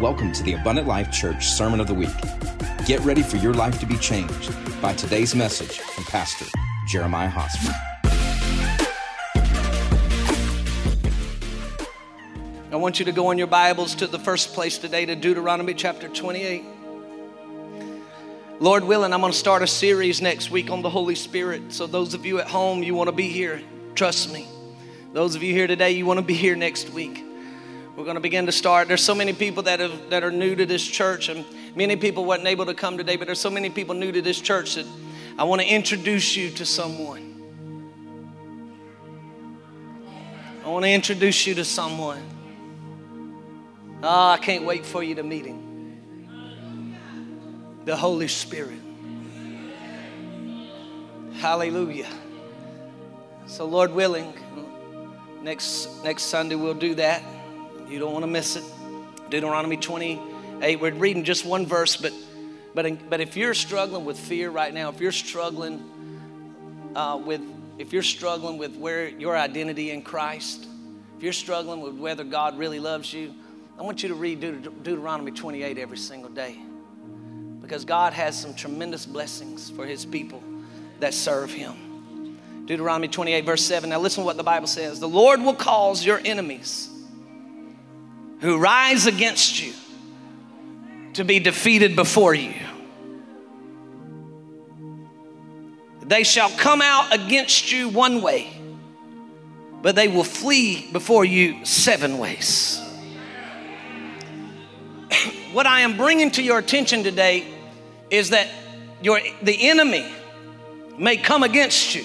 Welcome to the Abundant Life Church Sermon of the Week. Get ready for your life to be changed by today's message from Pastor Jeremiah Hosmer. I want you to go in your Bibles to the first place today to Deuteronomy chapter 28. Lord willing, I'm going to start a series next week on the Holy Spirit. So, those of you at home, you want to be here, trust me. Those of you here today, you want to be here next week. We're going to begin to start. There's so many people that have that are new to this church, and many people weren't able to come today. But there's so many people new to this church that I want to introduce you to someone. I want to introduce you to someone. Oh, I can't wait for you to meet him. The Holy Spirit. Hallelujah. So, Lord willing, next next Sunday we'll do that. You don't want to miss it. Deuteronomy 28. We're reading just one verse, but but but if you're struggling with fear right now, if you're struggling uh, with if you're struggling with where your identity in Christ, if you're struggling with whether God really loves you, I want you to read Deut- Deuteronomy 28 every single day, because God has some tremendous blessings for His people that serve Him. Deuteronomy 28, verse 7. Now, listen to what the Bible says. The Lord will cause your enemies who rise against you to be defeated before you. They shall come out against you one way, but they will flee before you seven ways. what I am bringing to your attention today is that your, the enemy may come against you.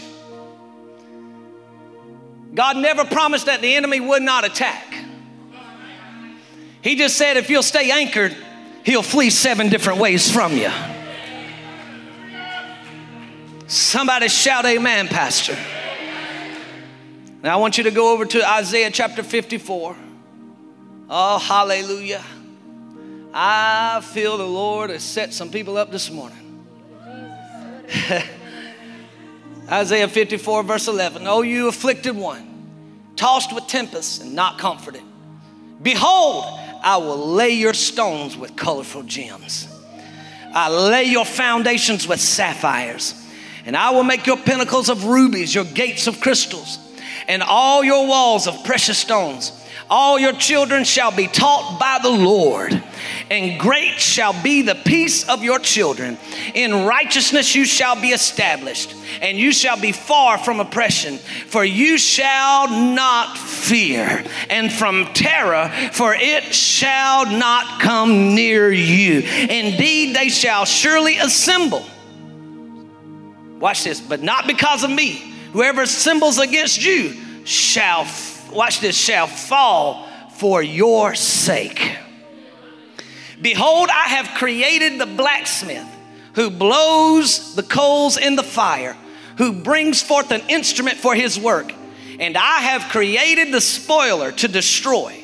God never promised that the enemy would not attack. He just said if you'll stay anchored, he'll flee seven different ways from you. Somebody shout amen, Pastor. Now I want you to go over to Isaiah chapter 54. Oh, hallelujah. I feel the Lord has set some people up this morning. Isaiah 54, verse 11. Oh, you afflicted one, tossed with tempests and not comforted. Behold, I will lay your stones with colorful gems. I lay your foundations with sapphires, and I will make your pinnacles of rubies, your gates of crystals, and all your walls of precious stones. All your children shall be taught by the Lord, and great shall be the peace of your children. In righteousness you shall be established, and you shall be far from oppression, for you shall not fear, and from terror, for it shall not come near you. Indeed, they shall surely assemble. Watch this, but not because of me. Whoever assembles against you shall watch this, shall fall for your sake. Behold, I have created the blacksmith who blows the coals in the fire, who brings forth an instrument for his work. And I have created the spoiler to destroy.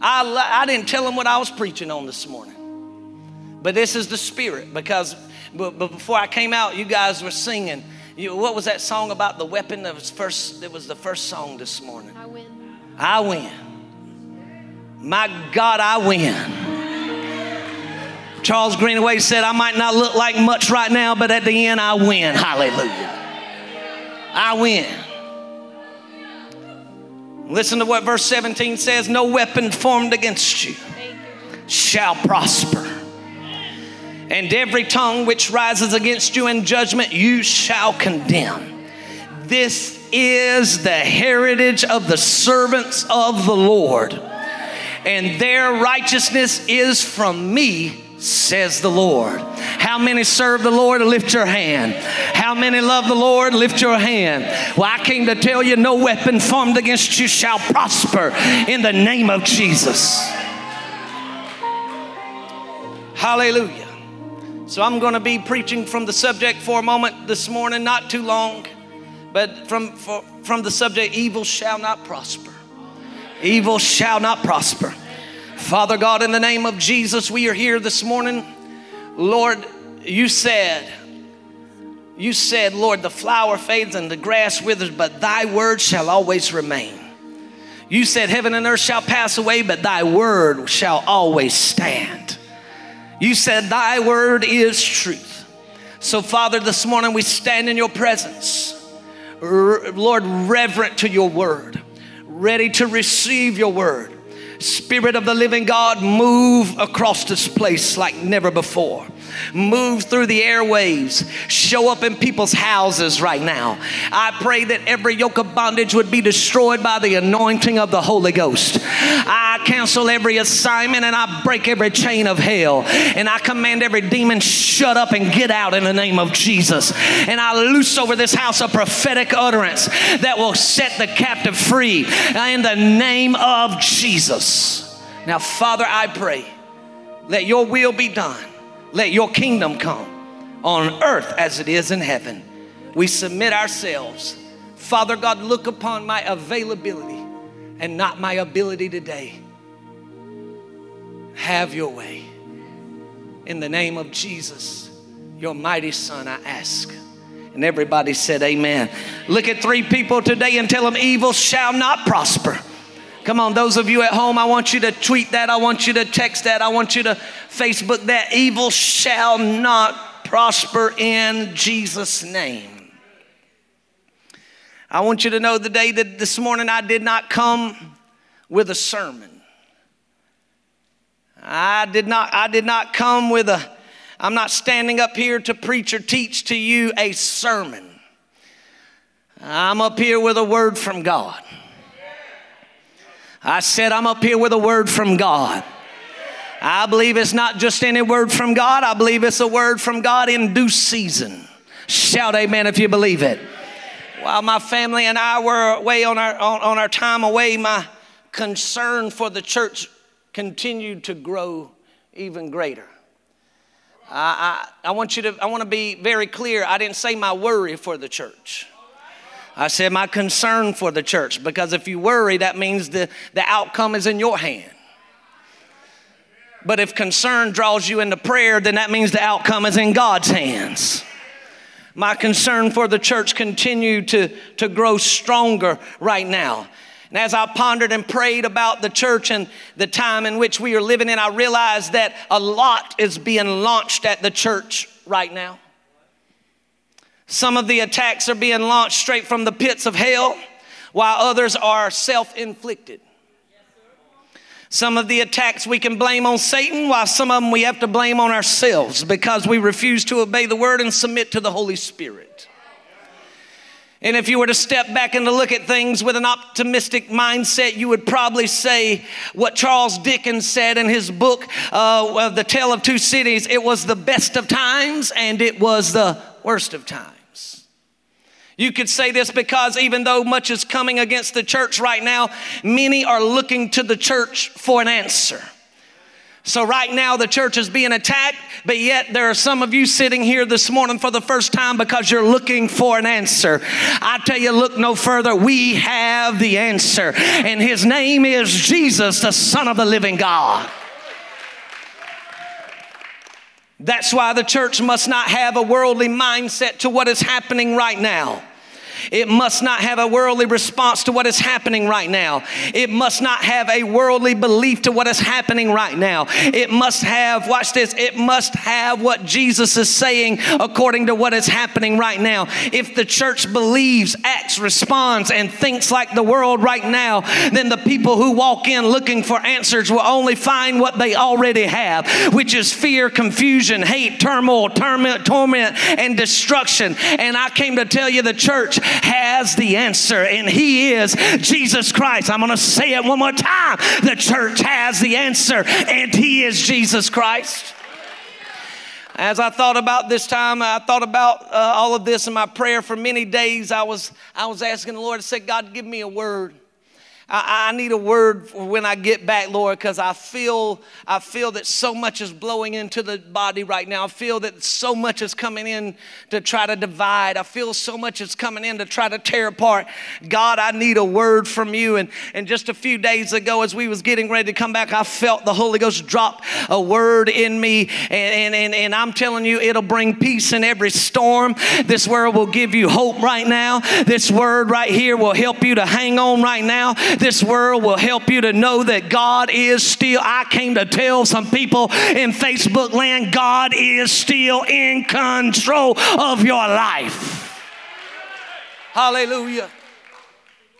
I, I didn't tell him what I was preaching on this morning. But this is the spirit because but, but before I came out, you guys were singing. You, what was that song about the weapon that was first? It was the first song this morning. I win. I win. My God, I win. Charles Greenaway said, I might not look like much right now, but at the end, I win. Hallelujah. I win. Listen to what verse 17 says No weapon formed against you shall prosper. And every tongue which rises against you in judgment, you shall condemn. This is the heritage of the servants of the Lord, and their righteousness is from me, says the Lord. How many serve the Lord? Lift your hand. How many love the Lord? Lift your hand. Well, I came to tell you no weapon formed against you shall prosper in the name of Jesus. Hallelujah. So I'm going to be preaching from the subject for a moment this morning, not too long, but from, for, from the subject evil shall not prosper. Evil shall not prosper. Father God, in the name of Jesus, we are here this morning. Lord, you said, you said, Lord, the flower fades and the grass withers, but thy word shall always remain. You said, Heaven and earth shall pass away, but thy word shall always stand. You said, Thy word is truth. So, Father, this morning we stand in your presence, Lord, reverent to your word, ready to receive your word. Spirit of the living God, move across this place like never before move through the airwaves, show up in people's houses right now. I pray that every yoke of bondage would be destroyed by the anointing of the Holy Ghost. I cancel every assignment and I break every chain of hell. And I command every demon, shut up and get out in the name of Jesus. And I loose over this house a prophetic utterance that will set the captive free in the name of Jesus. Now, Father, I pray, let your will be done let your kingdom come on earth as it is in heaven. We submit ourselves. Father God, look upon my availability and not my ability today. Have your way. In the name of Jesus, your mighty Son, I ask. And everybody said, Amen. Look at three people today and tell them, Evil shall not prosper. Come on, those of you at home, I want you to tweet that. I want you to text that. I want you to Facebook that. Evil shall not prosper in Jesus' name. I want you to know the day that this morning I did not come with a sermon. I did not, I did not come with a, I'm not standing up here to preach or teach to you a sermon. I'm up here with a word from God. I said, I'm up here with a word from God. I believe it's not just any word from God, I believe it's a word from God in due season. Shout amen if you believe it. While my family and I were away on our, on, on our time away, my concern for the church continued to grow even greater. I, I, I want you to, I want to be very clear. I didn't say my worry for the church. I said, my concern for the church, because if you worry, that means the, the outcome is in your hand. But if concern draws you into prayer, then that means the outcome is in God's hands. My concern for the church continued to, to grow stronger right now. And as I pondered and prayed about the church and the time in which we are living in, I realized that a lot is being launched at the church right now. Some of the attacks are being launched straight from the pits of hell, while others are self inflicted. Some of the attacks we can blame on Satan, while some of them we have to blame on ourselves because we refuse to obey the word and submit to the Holy Spirit. And if you were to step back and to look at things with an optimistic mindset, you would probably say what Charles Dickens said in his book, uh, The Tale of Two Cities it was the best of times and it was the worst of times. You could say this because even though much is coming against the church right now, many are looking to the church for an answer. So, right now, the church is being attacked, but yet there are some of you sitting here this morning for the first time because you're looking for an answer. I tell you, look no further. We have the answer, and His name is Jesus, the Son of the living God. That's why the church must not have a worldly mindset to what is happening right now. It must not have a worldly response to what is happening right now. It must not have a worldly belief to what is happening right now. It must have, watch this, it must have what Jesus is saying according to what is happening right now. If the church believes, acts, responds, and thinks like the world right now, then the people who walk in looking for answers will only find what they already have, which is fear, confusion, hate, turmoil, torment, torment and destruction. And I came to tell you the church has the answer, and He is Jesus Christ. I'm going to say it one more time. The church has the answer, and He is Jesus Christ. As I thought about this time, I thought about uh, all of this in my prayer for many days. I was, I was asking the Lord, I said, God, give me a word. I, need a word when I get back, Lord, because I feel I feel that so much is blowing into the body right now. I feel that so much is coming in to try to divide. I feel so much is coming in to try to tear apart. God, I need a word from you. And, and just a few days ago, as we was getting ready to come back, I felt the Holy Ghost drop a word in me. And, and, and I'm telling you, it'll bring peace in every storm. This word will give you hope right now. This word right here will help you to hang on right now. This world will help you to know that God is still. I came to tell some people in Facebook land, God is still in control of your life. Hallelujah.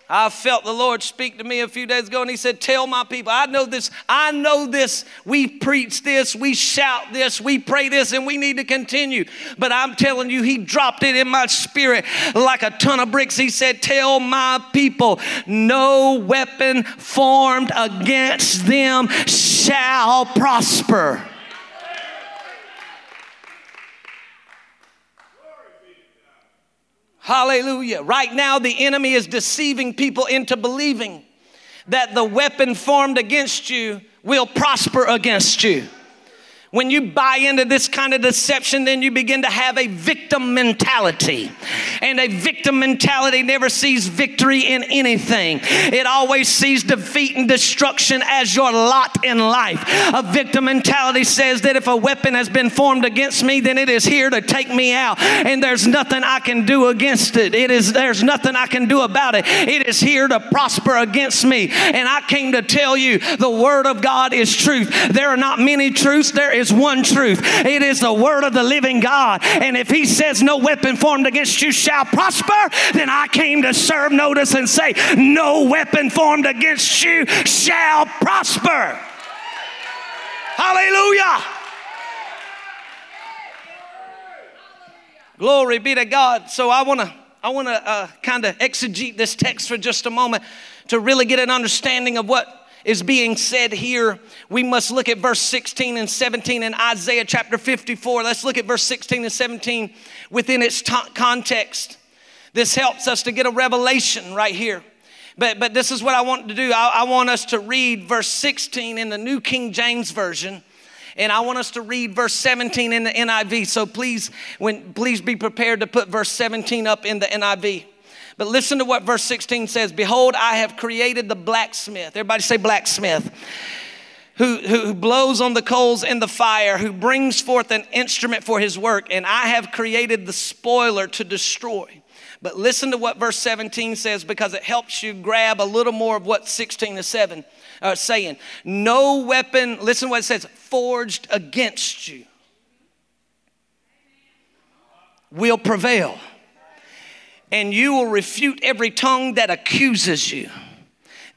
I felt the Lord speak to me a few days ago and he said, Tell my people, I know this, I know this. We preach this, we shout this, we pray this, and we need to continue. But I'm telling you, he dropped it in my spirit like a ton of bricks. He said, Tell my people, no weapon formed against them shall prosper. Hallelujah. Right now, the enemy is deceiving people into believing that the weapon formed against you will prosper against you. When you buy into this kind of deception, then you begin to have a victim mentality. And a victim mentality never sees victory in anything, it always sees defeat and destruction as your lot in life. A victim mentality says that if a weapon has been formed against me, then it is here to take me out. And there's nothing I can do against it. It is there's nothing I can do about it. It is here to prosper against me. And I came to tell you the word of God is truth. There are not many truths. There is one truth. It is the word of the living God. And if he says no weapon formed against you shall prosper, then I came to serve notice and say, no weapon formed against you shall prosper. Hallelujah. Glory be to God. So I want to I want to uh, kind of exegete this text for just a moment to really get an understanding of what is being said here, we must look at verse 16 and 17 in Isaiah chapter 54. Let's look at verse 16 and 17 within its t- context. This helps us to get a revelation right here. But, but this is what I want to do. I, I want us to read verse 16 in the New King James Version and I want us to read verse 17 in the NIV. So please, when please be prepared to put verse 17 up in the NIV. But listen to what verse 16 says Behold, I have created the blacksmith. Everybody say blacksmith. Who, who blows on the coals in the fire, who brings forth an instrument for his work, and I have created the spoiler to destroy. But listen to what verse 17 says because it helps you grab a little more of what 16 to 7 are uh, saying. No weapon, listen to what it says, forged against you will prevail and you will refute every tongue that accuses you.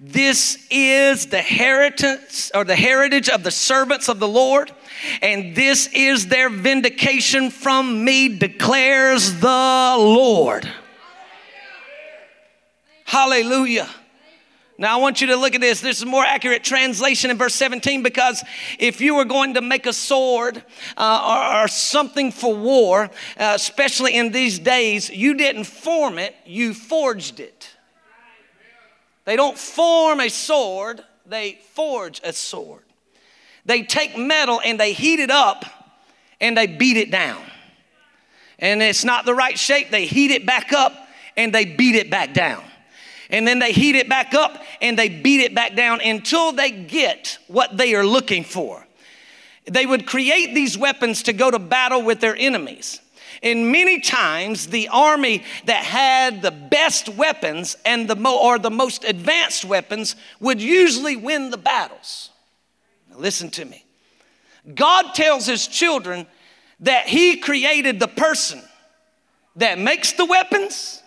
This is the heritage or the heritage of the servants of the Lord, and this is their vindication from me, declares the Lord. Hallelujah. Now, I want you to look at this. This is a more accurate translation in verse 17 because if you were going to make a sword uh, or, or, something for war, uh, especially in these days, you didn't form it, you forged it. They don't form a sword, they forge a sword. They take metal and they heat it up and they beat it down. And it's not the right shape, they heat it back up and they beat it back down and then they heat it back up and they beat it back down until they get what they are looking for. They would create these weapons to go to battle with their enemies. And many times, the army that had the best weapons and the mo- or the most advanced weapons would usually win the battles. Now listen to me. God tells his children that he created the person that makes the weapons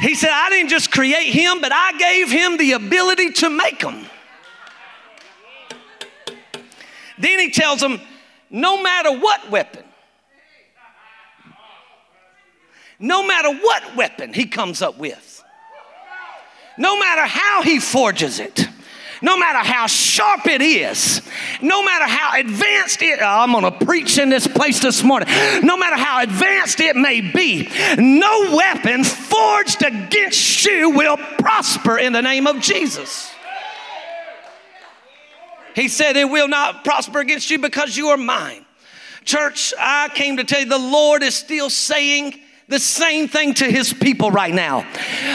He said, I didn't just create him, but I gave him the ability to make them. Then he tells them, no matter what weapon, no matter what weapon he comes up with, no matter how he forges it, no matter how sharp it is, no matter how advanced it, oh, I'm gonna preach in this place this morning, no matter how advanced it may be, no weapon forged against you will prosper in the name of Jesus. He said, It will not prosper against you because you are mine. Church, I came to tell you the Lord is still saying the same thing to his people right now.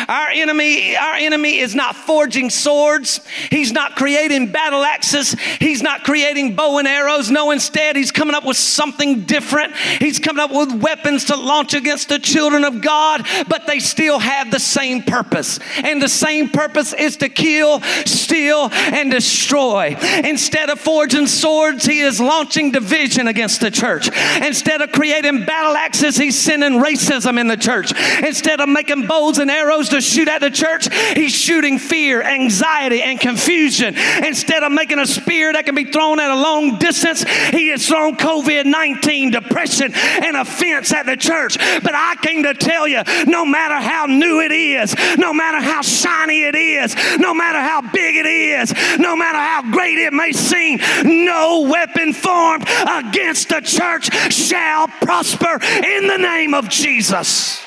Our enemy, our enemy is not forging swords. He's not creating battle axes. He's not creating bow and arrows. No, instead, he's coming up with something different. He's coming up with weapons to launch against the children of God, but they still have the same purpose. And the same purpose is to kill, steal, and destroy. Instead of forging swords, he is launching division against the church. Instead of creating battle axes, he's sending racism in the church. Instead of making bows and arrows to shoot at the church, he's shooting fear, anxiety, and confusion. Instead of making a spear that can be thrown at a long distance, he has thrown COVID 19, depression, and offense at the church. But I came to tell you no matter how new it is, no matter how shiny it is, no matter how big it is, no matter how great it may seem, no weapon formed against the church shall prosper in the name of Jesus. Jesus.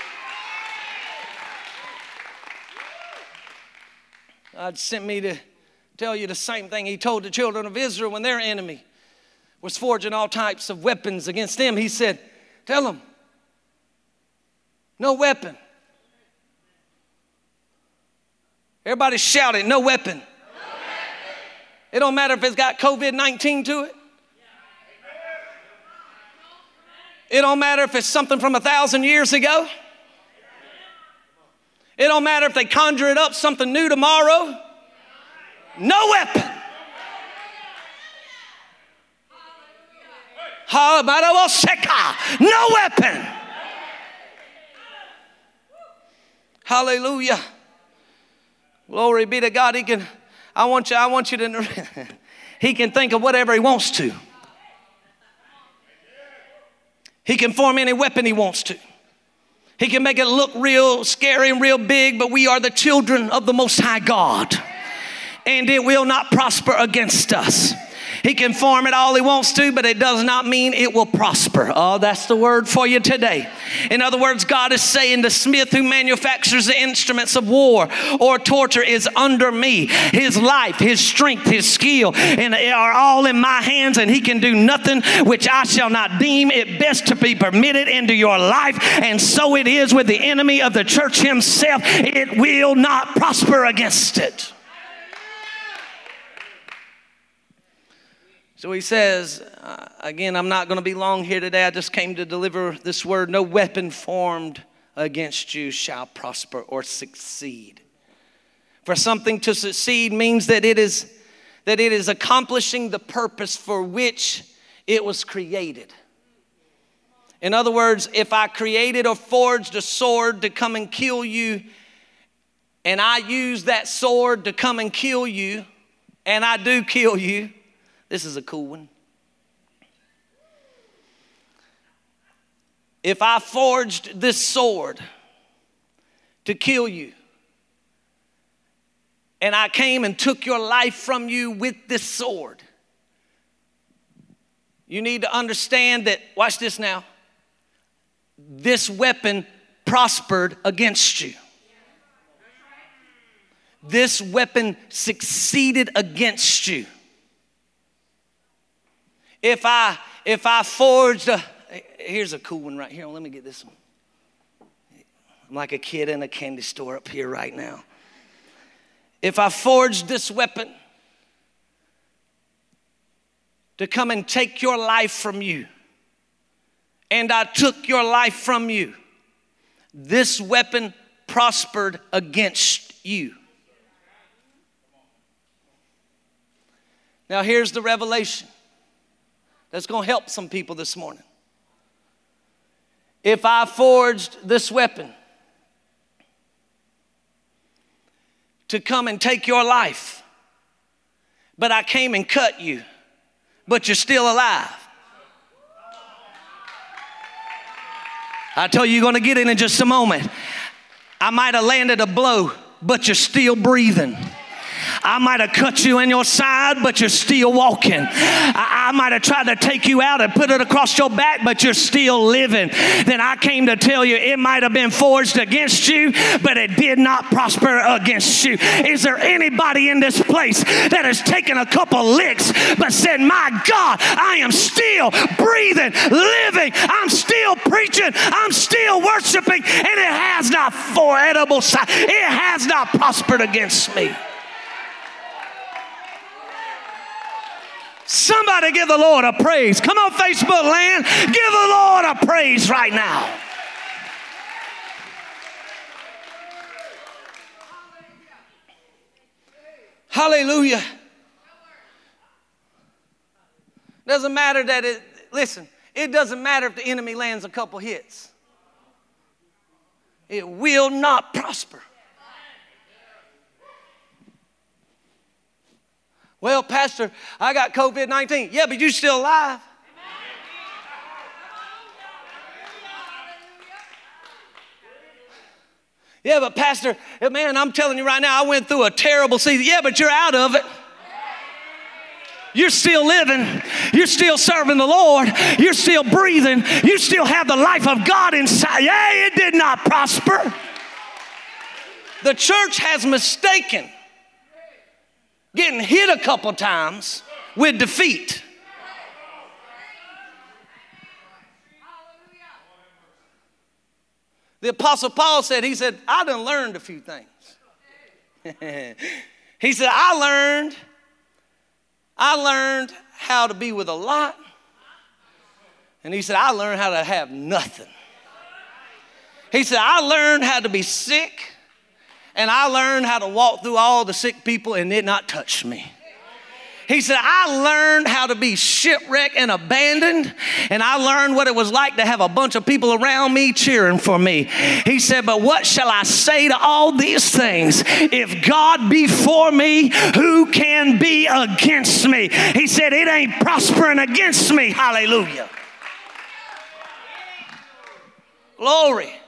God sent me to tell you the same thing He told the children of Israel when their enemy was forging all types of weapons against them. He said, Tell them, no weapon. Everybody shout it, no weapon. no weapon. It don't matter if it's got COVID 19 to it. It don't matter if it's something from a thousand years ago. It don't matter if they conjure it up something new tomorrow. No weapon. No weapon. Hallelujah. Glory be to God. He can, I want you, I want you to, he can think of whatever he wants to. He can form any weapon he wants to. He can make it look real scary and real big, but we are the children of the Most High God. And it will not prosper against us. He can form it all he wants to, but it does not mean it will prosper. Oh, that's the word for you today. In other words, God is saying the smith who manufactures the instruments of war or torture is under me. His life, his strength, his skill, and are all in my hands, and he can do nothing which I shall not deem it best to be permitted into your life. And so it is with the enemy of the church himself. It will not prosper against it. So he says, uh, again, I'm not going to be long here today. I just came to deliver this word no weapon formed against you shall prosper or succeed. For something to succeed means that it is that it is accomplishing the purpose for which it was created. In other words, if I created or forged a sword to come and kill you, and I use that sword to come and kill you, and I do kill you, this is a cool one. If I forged this sword to kill you, and I came and took your life from you with this sword, you need to understand that, watch this now, this weapon prospered against you. This weapon succeeded against you if I if I forged a here's a cool one right here. Let me get this one. I'm like a kid in a candy store up here right now. If I forged this weapon to come and take your life from you, and I took your life from you, this weapon prospered against you. Now, here's the revelation that's going to help some people this morning. If I forged this weapon to come and take your life, but I came and cut you, but you're still alive. I tell you, you're going to get it in just a moment. I might have landed a blow, but you're still breathing. I might have cut you in your side, but you're still walking. I, I might have tried to take you out and put it across your back, but you're still living. Then I came to tell you it might have been forged against you, but it did not prosper against you. Is there anybody in this place that has taken a couple licks but said, My God, I am still breathing, living, I'm still preaching, I'm still worshiping, and it has not for edible side, it has not prospered against me. Somebody give the Lord a praise. Come on, Facebook land, give the Lord a praise right now. Hallelujah. Doesn't matter that it, listen, it doesn't matter if the enemy lands a couple hits, it will not prosper. Well, Pastor, I got COVID 19. Yeah, but you're still alive. Yeah, but Pastor, eh, man, I'm telling you right now, I went through a terrible season. Yeah, but you're out of it. You're still living. You're still serving the Lord. You're still breathing. You still have the life of God inside. Yeah, it did not prosper. The church has mistaken getting hit a couple times with defeat. The Apostle Paul said, he said, I done learned a few things. he said, I learned, I learned how to be with a lot. And he said, I learned how to have nothing. He said, I learned how to be sick and I learned how to walk through all the sick people and it not touch me. He said, I learned how to be shipwrecked and abandoned, and I learned what it was like to have a bunch of people around me cheering for me. He said, But what shall I say to all these things? If God be for me, who can be against me? He said, It ain't prospering against me. Hallelujah. Glory.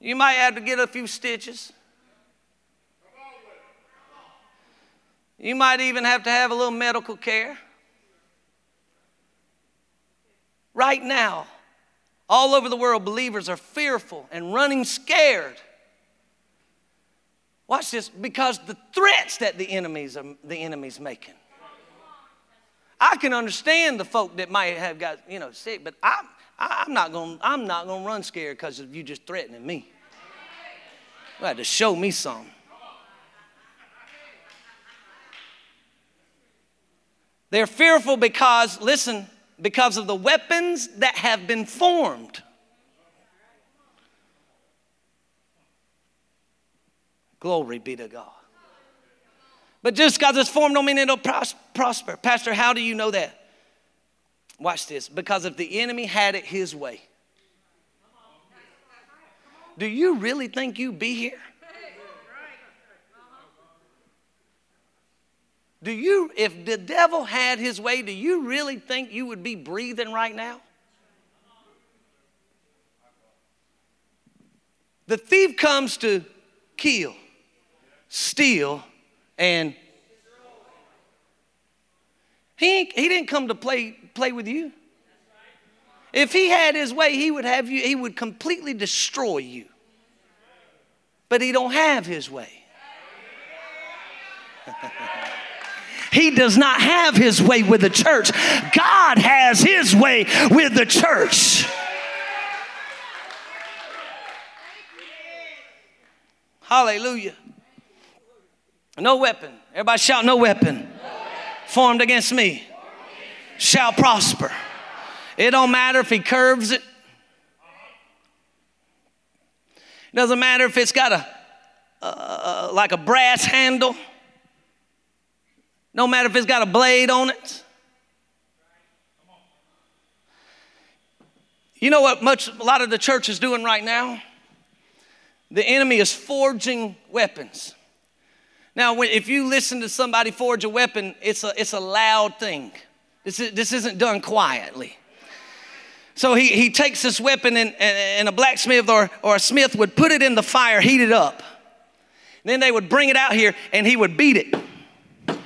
You might have to get a few stitches. You might even have to have a little medical care. Right now, all over the world, believers are fearful and running scared. Watch this, because the threats that the enemies are, the enemy's making. I can understand the folk that might have got you know sick, but I'm I'm not gonna I'm not gonna run scared because of you just threatening me. You had to show me something. They're fearful because, listen, because of the weapons that have been formed. Glory be to God. But just because it's formed don't mean it'll pros- prosper. Pastor, how do you know that? Watch this. Because if the enemy had it his way, do you really think you'd be here? Do you, if the devil had his way, do you really think you would be breathing right now? The thief comes to kill, steal, and he, he didn't come to play, play with you. If he had his way, he would have you, he would completely destroy you. But he don't have his way. He does not have his way with the church. God has his way with the church. Hallelujah. No weapon. Everybody shout, no weapon. Formed against me shall prosper. It don't matter if he curves it. It doesn't matter if it's got a uh, like a brass handle. No matter if it's got a blade on it. You know what much a lot of the church is doing right now? The enemy is forging weapons. Now, if you listen to somebody forge a weapon, it's a, it's a loud thing. This, is, this isn't done quietly. So he, he takes this weapon, and, and a blacksmith or, or a smith would put it in the fire, heat it up. Then they would bring it out here and he would beat it.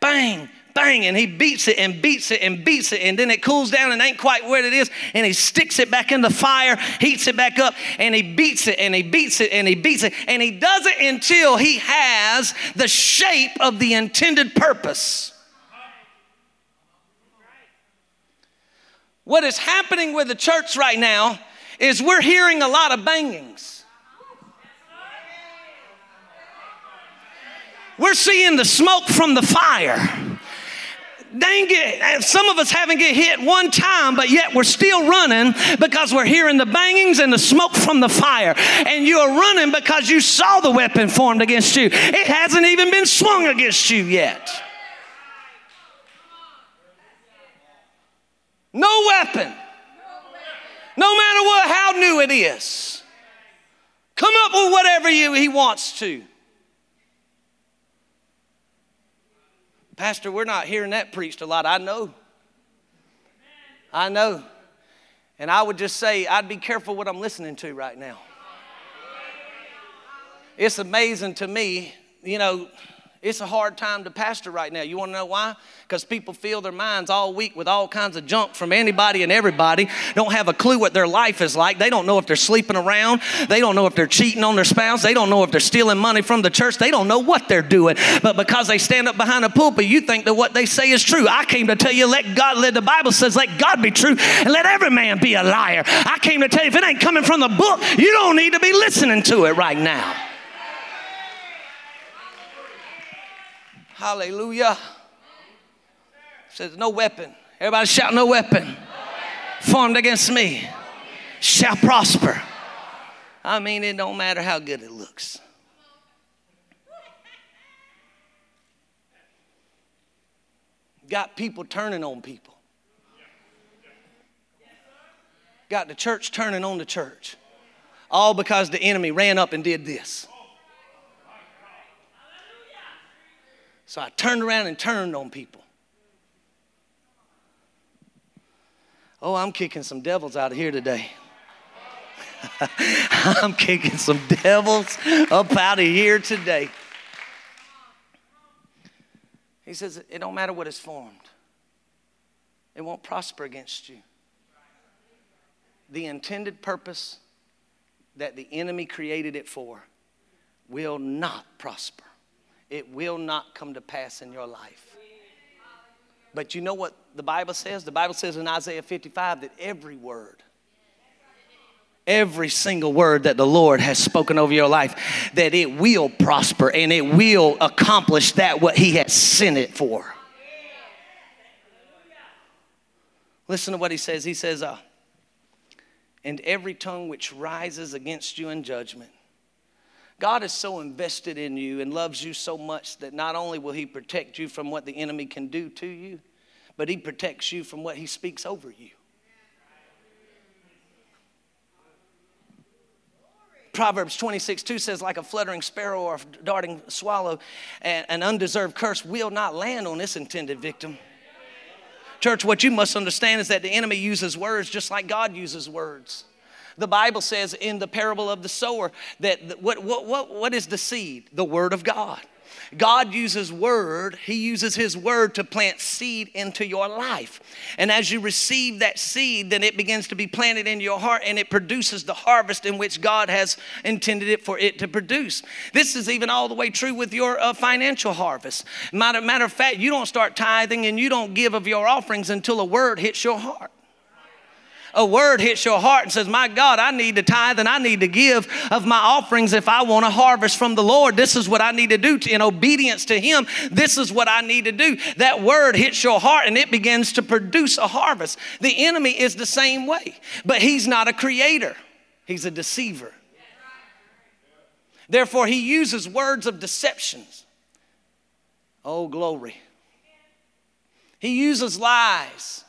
Bang, bang, and he beats it and beats it and beats it, and then it cools down and ain't quite where it is, and he sticks it back in the fire, heats it back up, and he beats it and he beats it and he beats it, and he does it until he has the shape of the intended purpose. What is happening with the church right now is we're hearing a lot of bangings. We're seeing the smoke from the fire dang it, some of us haven't get hit one time, but yet we're still running because we're hearing the bangings and the smoke from the fire. And you are running because you saw the weapon formed against you. It hasn't even been swung against you yet. No weapon. No matter what, how new it is. Come up with whatever you, he wants to. Pastor, we're not hearing that preached a lot. I know. I know. And I would just say, I'd be careful what I'm listening to right now. It's amazing to me, you know, it's a hard time to pastor right now. You want to know why? Because people fill their minds all week with all kinds of junk from anybody and everybody. Don't have a clue what their life is like. They don't know if they're sleeping around. They don't know if they're cheating on their spouse. They don't know if they're stealing money from the church. They don't know what they're doing. But because they stand up behind a pulpit, you think that what they say is true. I came to tell you, let God, let the Bible says, let God be true and let every man be a liar. I came to tell you, if it ain't coming from the book, you don't need to be listening to it right now. Hallelujah. Says, no weapon. Everybody shout, no weapon. Formed against me shall prosper. I mean, it don't matter how good it looks. Got people turning on people. Got the church turning on the church. All because the enemy ran up and did this. So I turned around and turned on people. Oh, I'm kicking some devils out of here today. I'm kicking some devils up out of here today. He says, It don't matter what is formed, it won't prosper against you. The intended purpose that the enemy created it for will not prosper it will not come to pass in your life. But you know what the Bible says? The Bible says in Isaiah 55 that every word, every single word that the Lord has spoken over your life, that it will prosper and it will accomplish that what He has sent it for. Listen to what He says. He says, uh, and every tongue which rises against you in judgment, God is so invested in you and loves you so much that not only will He protect you from what the enemy can do to you, but He protects you from what He speaks over you. Proverbs 26, 2 says, like a fluttering sparrow or a darting swallow, an undeserved curse will not land on this intended victim. Church, what you must understand is that the enemy uses words just like God uses words. The Bible says in the parable of the sower that what, what, what, what is the seed? The Word of God. God uses word, He uses His word to plant seed into your life. And as you receive that seed, then it begins to be planted in your heart and it produces the harvest in which God has intended it for it to produce. This is even all the way true with your uh, financial harvest. Matter, matter of fact, you don't start tithing and you don't give of your offerings until a word hits your heart a word hits your heart and says, My God, I need to tithe and I need to give of my offerings if I want to harvest from the Lord. This is what I need to do to, in obedience to Him. This is what I need to do. That word hits your heart and it begins to produce a harvest. The enemy is the same way, but he's not a creator, he's a deceiver. Therefore, he uses words of deceptions. Oh, glory. He uses lies.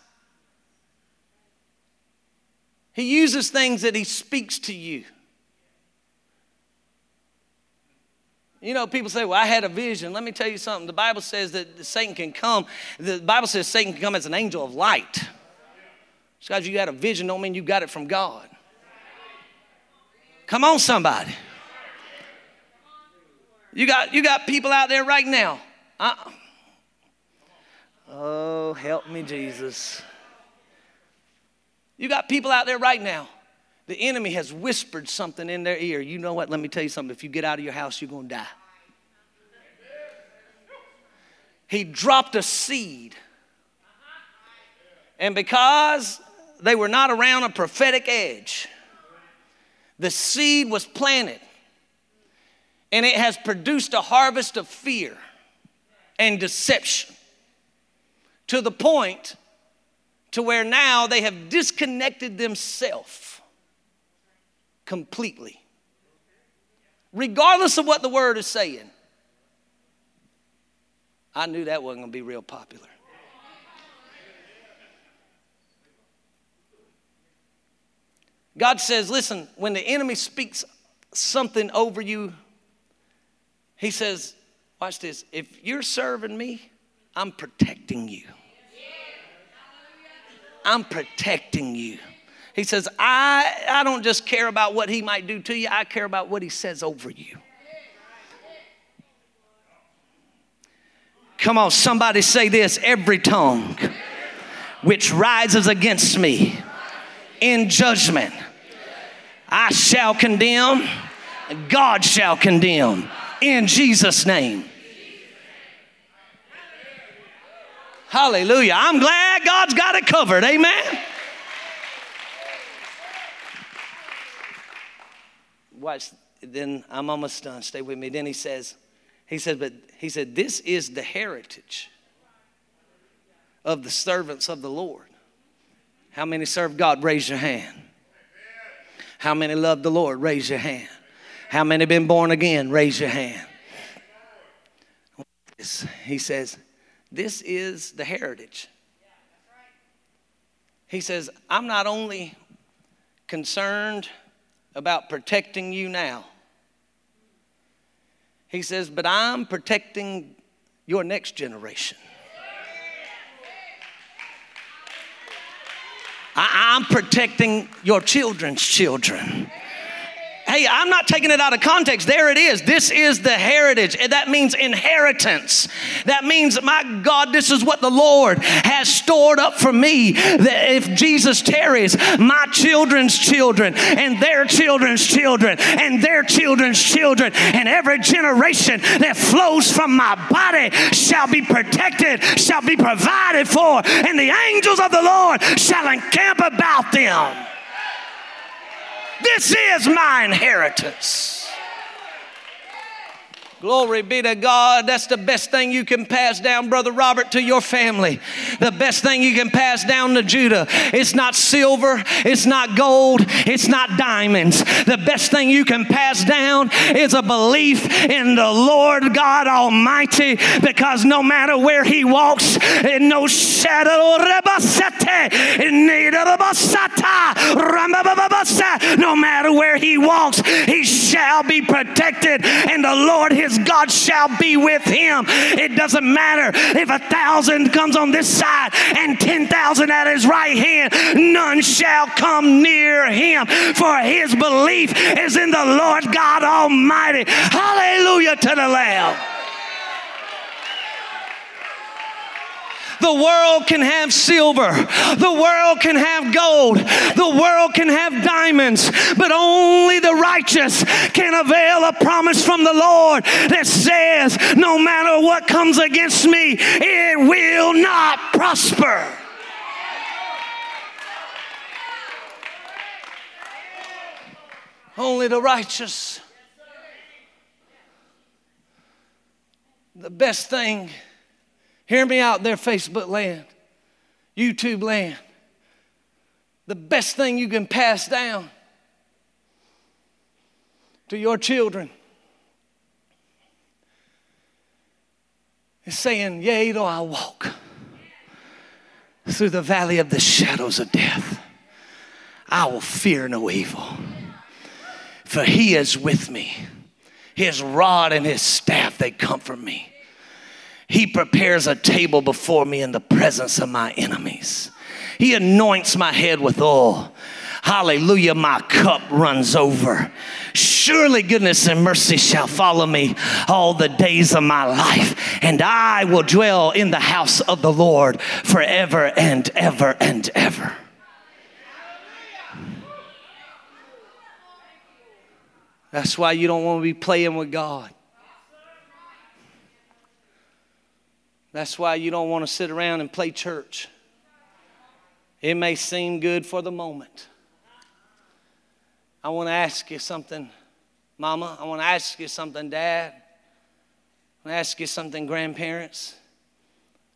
He uses things that He speaks to you. You know, people say, Well, I had a vision. Let me tell you something. The Bible says that Satan can come. The Bible says Satan can come as an angel of light. Just because you had a vision don't mean you got it from God. Come on, somebody. You got, you got people out there right now. Uh, oh, help me, Jesus. You got people out there right now. The enemy has whispered something in their ear. You know what? Let me tell you something. If you get out of your house, you're going to die. He dropped a seed. And because they were not around a prophetic edge, the seed was planted and it has produced a harvest of fear and deception to the point to where now they have disconnected themselves completely regardless of what the word is saying i knew that wasn't going to be real popular god says listen when the enemy speaks something over you he says, Watch this. If you're serving me, I'm protecting you. I'm protecting you. He says, I, I don't just care about what he might do to you, I care about what he says over you. Come on, somebody say this every tongue which rises against me in judgment, I shall condemn, God shall condemn in Jesus' name. Hallelujah. I'm glad God's got it covered. Amen. Watch, then I'm almost done. Stay with me. Then he says, he said, but he said, this is the heritage of the servants of the Lord. How many serve God? Raise your hand. How many love the Lord? Raise your hand. How many been born again? Raise your hand. He says, This is the heritage. He says, I'm not only concerned about protecting you now, he says, but I'm protecting your next generation. I, am protecting your children's children. Hey, I'm not taking it out of context. There it is. This is the heritage. That means inheritance. That means, my God, this is what the Lord has stored up for me. That if Jesus tarries, my children's children and their children's children and their children's children and every generation that flows from my body shall be protected, shall be provided for, and the angels of the Lord shall encamp about them. This is my inheritance. Glory be to God. That's the best thing you can pass down, Brother Robert, to your family. The best thing you can pass down to Judah. It's not silver, it's not gold, it's not diamonds. The best thing you can pass down is a belief in the Lord God Almighty because no matter where He walks, in no shadow, no matter where He walks, He shall be protected, and the Lord His God shall be with him. It doesn't matter if a thousand comes on this side and 10,000 at his right hand, none shall come near him, for his belief is in the Lord God Almighty. Hallelujah to the Lamb. The world can have silver. The world can have gold. The world can have diamonds. But only the righteous can avail a promise from the Lord that says, no matter what comes against me, it will not prosper. Only the righteous. The best thing Hear me out there, Facebook land, YouTube land. The best thing you can pass down to your children is saying, Yea, though I walk through the valley of the shadows of death, I will fear no evil. For he is with me. His rod and his staff, they comfort me. He prepares a table before me in the presence of my enemies. He anoints my head with oil. Hallelujah, my cup runs over. Surely goodness and mercy shall follow me all the days of my life, and I will dwell in the house of the Lord forever and ever and ever. That's why you don't want to be playing with God. That's why you don't want to sit around and play church. It may seem good for the moment. I want to ask you something, Mama. I want to ask you something, Dad. I want to ask you something, grandparents.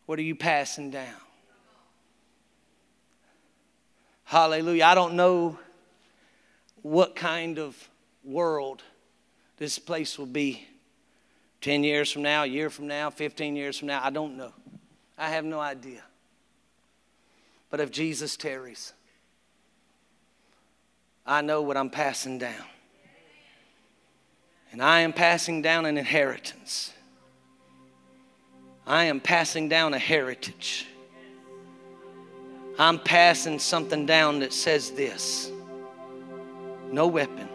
What are you passing down? Hallelujah. I don't know what kind of world this place will be 10 years from now, a year from now, 15 years from now. I don't know. I have no idea. But if Jesus tarries, I know what I'm passing down. And I am passing down an inheritance. I am passing down a heritage. I'm passing something down that says this no weapon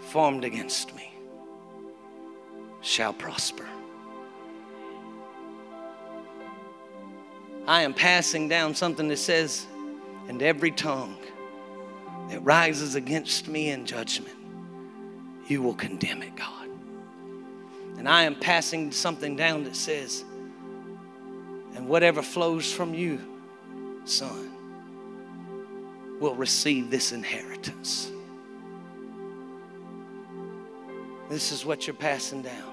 formed against me shall prosper. I am passing down something that says, and every tongue that rises against me in judgment, you will condemn it, God. And I am passing something down that says, and whatever flows from you, son, will receive this inheritance. This is what you're passing down.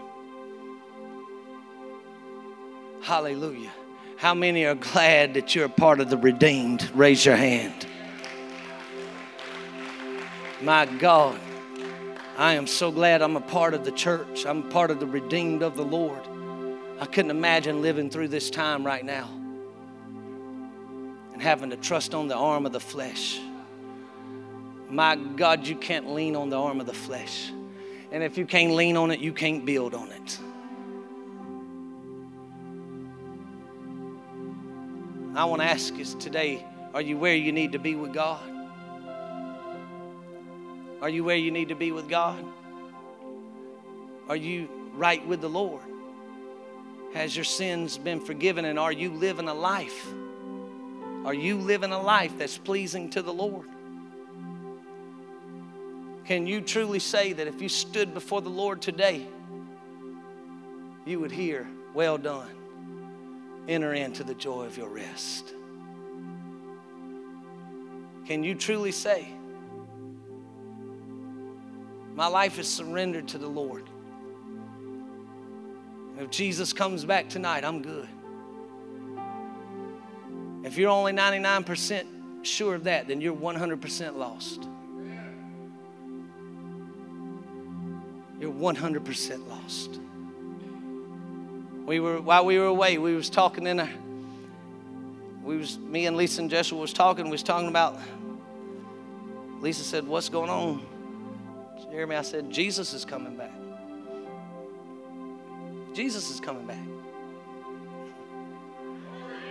Hallelujah. How many are glad that you're a part of the redeemed? Raise your hand. My God, I am so glad I'm a part of the church. I'm part of the redeemed of the Lord. I couldn't imagine living through this time right now and having to trust on the arm of the flesh. My God, you can't lean on the arm of the flesh. And if you can't lean on it, you can't build on it. I want to ask you today are you where you need to be with God? Are you where you need to be with God? Are you right with the Lord? Has your sins been forgiven and are you living a life? Are you living a life that's pleasing to the Lord? Can you truly say that if you stood before the Lord today, you would hear, Well done? Enter into the joy of your rest. Can you truly say, My life is surrendered to the Lord? if Jesus comes back tonight, I'm good. If you're only 99% sure of that, then you're 100% lost. You're 100% lost we were while we were away, we was talking in a we was me and Lisa and Joshua was talking, we was talking about Lisa said, What's going on? Me? I said, Jesus is coming back. Jesus is coming back.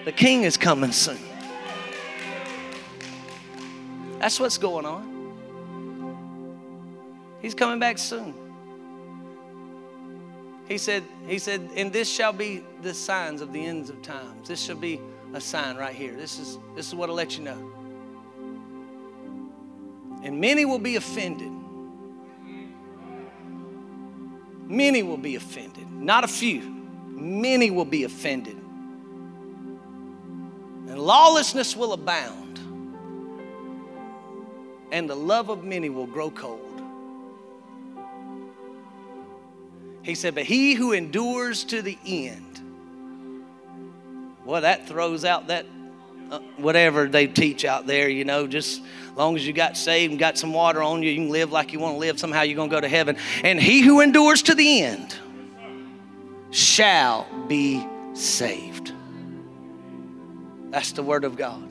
The king is coming soon. That's what's going on. He's coming back soon. He said, he said, and this shall be the signs of the ends of times. This shall be a sign right here. This is this is what'll let you know. And many will be offended. Many will be offended. Not a few. Many will be offended. And lawlessness will abound. And the love of many will grow cold. He said, But he who endures to the end. Well, that throws out that uh, whatever they teach out there, you know, just as long as you got saved and got some water on you, you can live like you want to live. Somehow you're going to go to heaven. And he who endures to the end shall be saved. That's the word of God.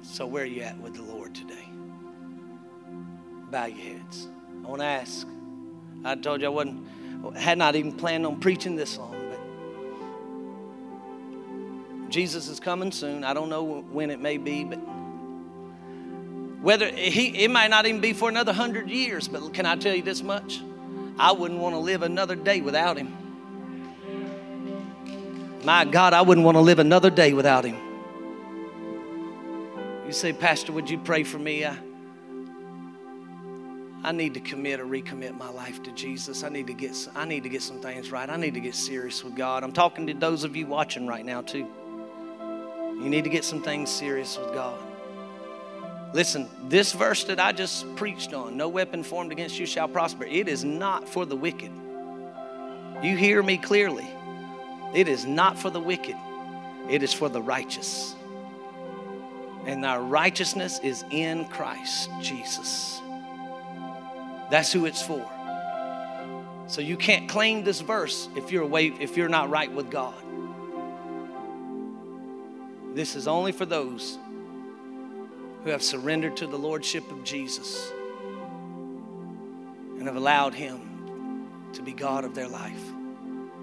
So, where are you at with the Lord today? Bow your heads. I want to ask. I told you I wasn't, had not even planned on preaching this long, but Jesus is coming soon. I don't know when it may be, but whether he, it might not even be for another hundred years, but can I tell you this much? I wouldn't want to live another day without him. My God, I wouldn't want to live another day without him. You say, Pastor, would you pray for me? I need to commit or recommit my life to Jesus. I need to get I need to get some things right. I need to get serious with God. I'm talking to those of you watching right now too. You need to get some things serious with God. Listen, this verse that I just preached on, no weapon formed against you shall prosper. It is not for the wicked. You hear me clearly. It is not for the wicked. It is for the righteous. And our righteousness is in Christ Jesus. That's who it's for. So you can't claim this verse if you're away, if you're not right with God. This is only for those who have surrendered to the Lordship of Jesus and have allowed Him to be God of their life.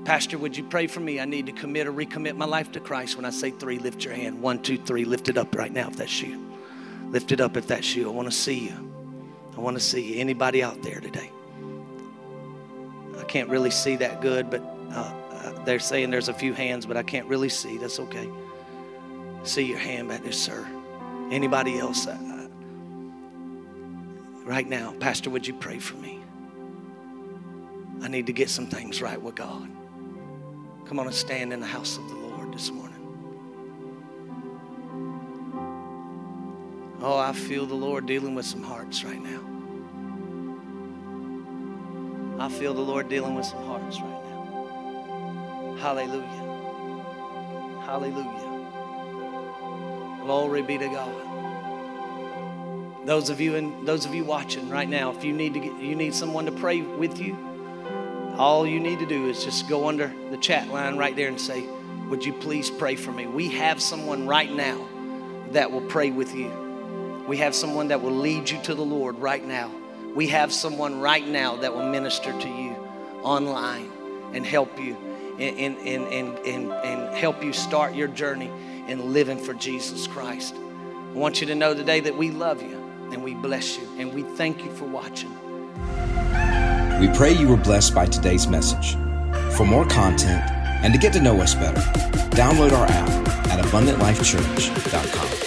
Pastor, would you pray for me? I need to commit or recommit my life to Christ. When I say three, lift your hand. One, two, three. Lift it up right now if that's you. Lift it up if that's you. I want to see you. I want to see. Anybody out there today? I can't really see that good, but uh, uh, they're saying there's a few hands, but I can't really see. That's okay. See your hand back there, sir. Anybody else? Uh, right now, Pastor, would you pray for me? I need to get some things right with God. Come on and stand in the house of the Lord Oh, I feel the Lord dealing with some hearts right now. I feel the Lord dealing with some hearts right now. Hallelujah. Hallelujah. Glory be to God. Those of you and those of you watching right now, if you need to get, you need someone to pray with you, all you need to do is just go under the chat line right there and say, "Would you please pray for me?" We have someone right now that will pray with you. We have someone that will lead you to the Lord right now. We have someone right now that will minister to you online and help you and, and, and, and, and help you start your journey in living for Jesus Christ. I want you to know today that we love you and we bless you and we thank you for watching. We pray you were blessed by today's message. For more content and to get to know us better, download our app at abundantlifechurch.com.